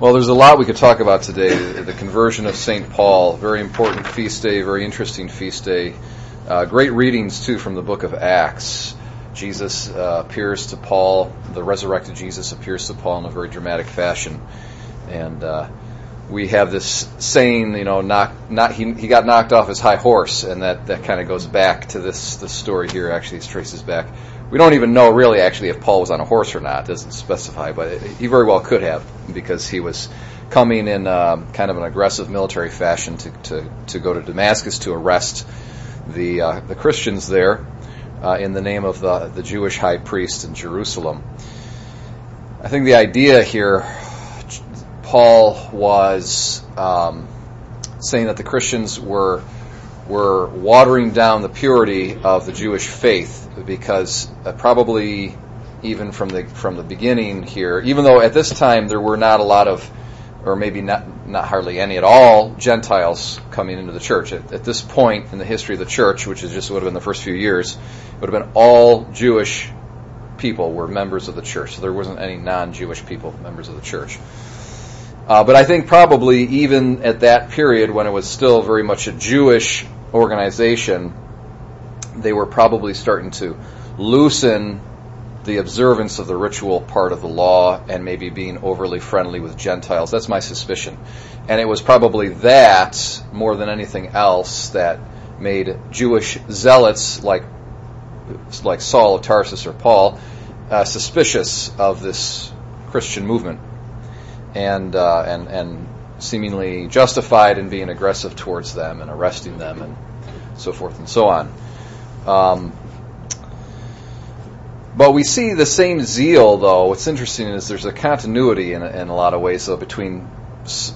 Well, there's a lot we could talk about today. The conversion of St. Paul, very important feast day, very interesting feast day. Uh, great readings, too, from the book of Acts. Jesus uh, appears to Paul, the resurrected Jesus appears to Paul in a very dramatic fashion. And uh, we have this saying, you know, knock, not, he, he got knocked off his high horse, and that, that kind of goes back to this, this story here, actually, it traces back. We don't even know really actually if Paul was on a horse or not. It doesn't specify, but he very well could have because he was coming in um, kind of an aggressive military fashion to, to, to go to Damascus to arrest the uh, the Christians there uh, in the name of the the Jewish high priest in Jerusalem. I think the idea here, Paul was um, saying that the Christians were were watering down the purity of the Jewish faith because uh, probably even from the from the beginning here, even though at this time there were not a lot of, or maybe not not hardly any at all, Gentiles coming into the church. At, at this point in the history of the church, which is just would have been the first few years, would have been all Jewish people were members of the church. So there wasn't any non-Jewish people members of the church. Uh, but I think probably even at that period when it was still very much a Jewish organization, they were probably starting to loosen the observance of the ritual part of the law and maybe being overly friendly with Gentiles. That's my suspicion. And it was probably that, more than anything else, that made Jewish zealots like, like Saul of Tarsus or Paul uh, suspicious of this Christian movement and, uh, and, and seemingly justified in being aggressive towards them and arresting them and so forth and so on. Um, but we see the same zeal, though. What's interesting is there's a continuity in, in a lot of ways, though, between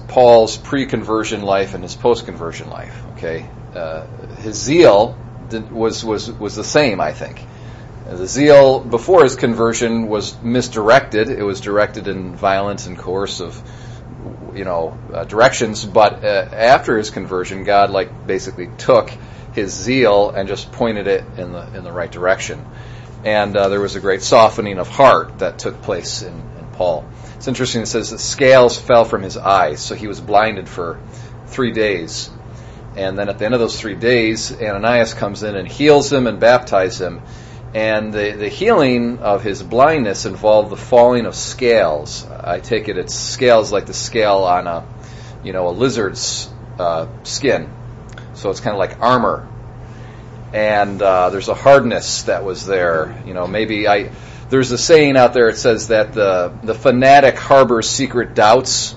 Paul's pre-conversion life and his post-conversion life. Okay, uh, his zeal was was was the same, I think. The zeal before his conversion was misdirected. It was directed in violence and coercive, you know, uh, directions. But uh, after his conversion, God like basically took his zeal and just pointed it in the in the right direction. And uh, there was a great softening of heart that took place in, in Paul. It's interesting. It says the scales fell from his eyes, so he was blinded for three days. And then at the end of those three days, Ananias comes in and heals him and baptizes him. And the, the healing of his blindness involved the falling of scales. I take it it's scales like the scale on a, you know, a lizard's uh, skin. So it's kind of like armor. And uh, there's a hardness that was there. You know, maybe I. There's a saying out there. It says that the the fanatic harbors secret doubts,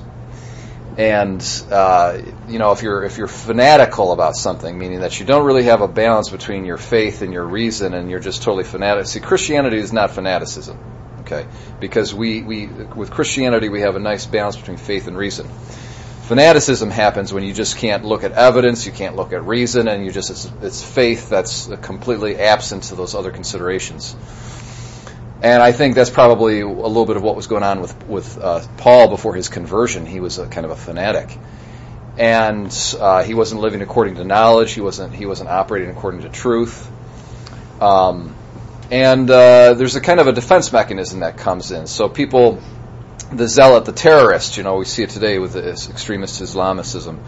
and uh, you know if you're if you're fanatical about something, meaning that you don't really have a balance between your faith and your reason, and you're just totally fanatic. See, Christianity is not fanaticism, okay? Because we we with Christianity we have a nice balance between faith and reason fanaticism happens when you just can't look at evidence, you can't look at reason, and you just it's, it's faith that's completely absent to those other considerations. And I think that's probably a little bit of what was going on with with uh, Paul before his conversion. He was a kind of a fanatic, and uh, he wasn't living according to knowledge. He wasn't he wasn't operating according to truth. Um, and uh, there's a kind of a defense mechanism that comes in. So people the zealot, the terrorist, you know, we see it today with extremist Islamicism.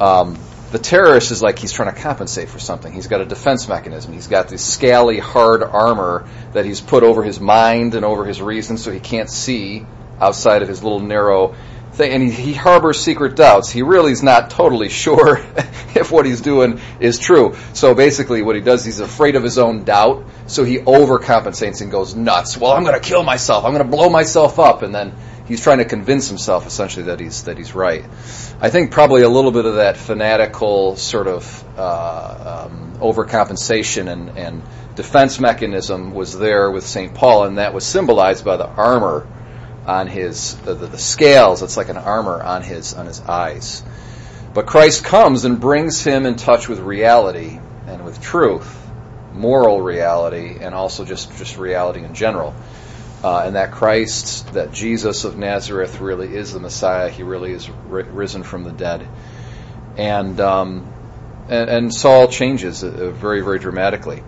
Um, the terrorist is like he's trying to compensate for something. He's got a defense mechanism. He's got this scaly, hard armor that he's put over his mind and over his reason so he can't see outside of his little narrow thing. And he, he harbors secret doubts. He really is not totally sure if what he's doing is true. So basically what he does, he's afraid of his own doubt. So he overcompensates and goes nuts. Well, I'm going to kill myself. I'm going to blow myself up. And then he's trying to convince himself essentially that he's that he's right. I think probably a little bit of that fanatical sort of uh, um, overcompensation and, and defense mechanism was there with St. Paul, and that was symbolized by the armor on his the, the, the scales. It's like an armor on his on his eyes. But Christ comes and brings him in touch with reality and with truth, moral reality, and also just just reality in general uh, and that Christ, that Jesus of Nazareth really is the Messiah. He really is ri- risen from the dead. And, um, and, and, Saul changes uh, very, very dramatically.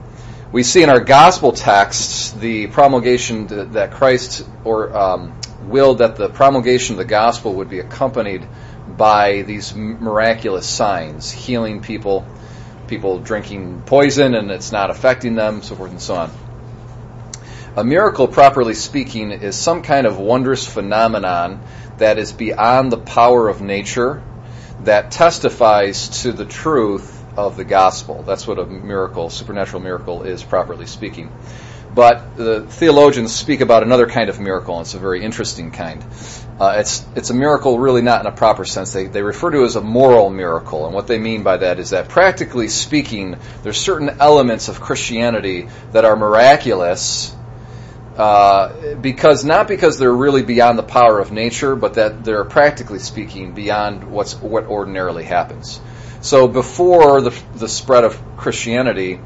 We see in our gospel texts the promulgation that Christ or um, willed that the promulgation of the gospel would be accompanied by these miraculous signs, healing people, people drinking poison and it's not affecting them, so forth and so on. A miracle, properly speaking, is some kind of wondrous phenomenon that is beyond the power of nature, that testifies to the truth of the gospel. That's what a miracle, supernatural miracle, is, properly speaking. But the theologians speak about another kind of miracle, and it's a very interesting kind. Uh, it's it's a miracle, really not in a proper sense. They they refer to it as a moral miracle, and what they mean by that is that, practically speaking, there's certain elements of Christianity that are miraculous uh, because not because they're really beyond the power of nature, but that they're practically speaking beyond what's what ordinarily happens. So before the the spread of Christianity,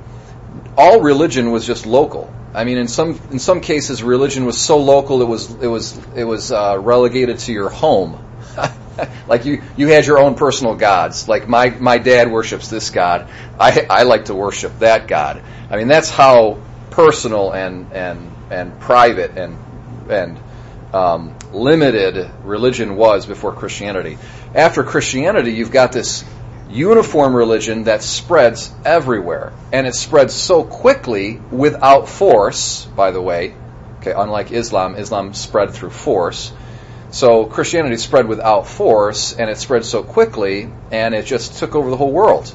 all religion was just local. I mean, in some in some cases, religion was so local it was it was it was uh, relegated to your home. like you you had your own personal gods. Like my my dad worships this god. I I like to worship that god. I mean, that's how personal and and and private and and um, limited religion was before Christianity. After Christianity, you've got this uniform religion that spreads everywhere, and it spreads so quickly without force. By the way, okay, unlike Islam, Islam spread through force. So Christianity spread without force, and it spread so quickly, and it just took over the whole world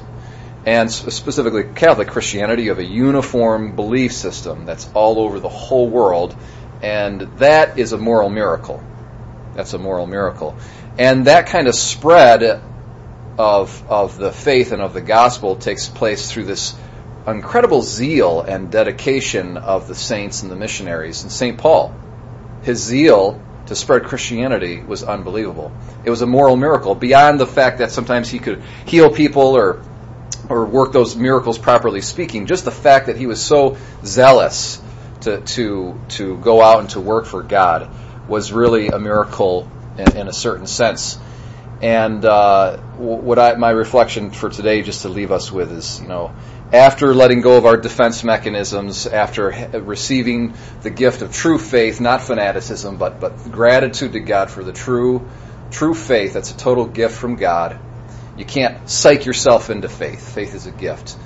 and specifically Catholic Christianity, have a uniform belief system that's all over the whole world, and that is a moral miracle. That's a moral miracle. And that kind of spread of, of the faith and of the gospel takes place through this incredible zeal and dedication of the saints and the missionaries. And St. Paul, his zeal to spread Christianity was unbelievable. It was a moral miracle beyond the fact that sometimes he could heal people or or work those miracles properly speaking. Just the fact that he was so zealous to to to go out and to work for God was really a miracle in, in a certain sense. And uh, what I, my reflection for today, just to leave us with, is you know, after letting go of our defense mechanisms, after receiving the gift of true faith, not fanaticism, but but gratitude to God for the true true faith. That's a total gift from God you can't psych yourself into faith. Faith is a gift.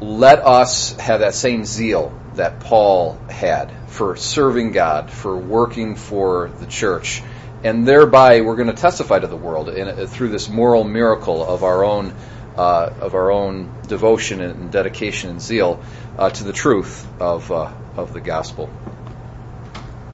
Let us have that same zeal that Paul had for serving God, for working for the church. And thereby, we're going to testify to the world in, uh, through this moral miracle of our own uh, of our own devotion and dedication and zeal uh, to the truth of uh, of the gospel.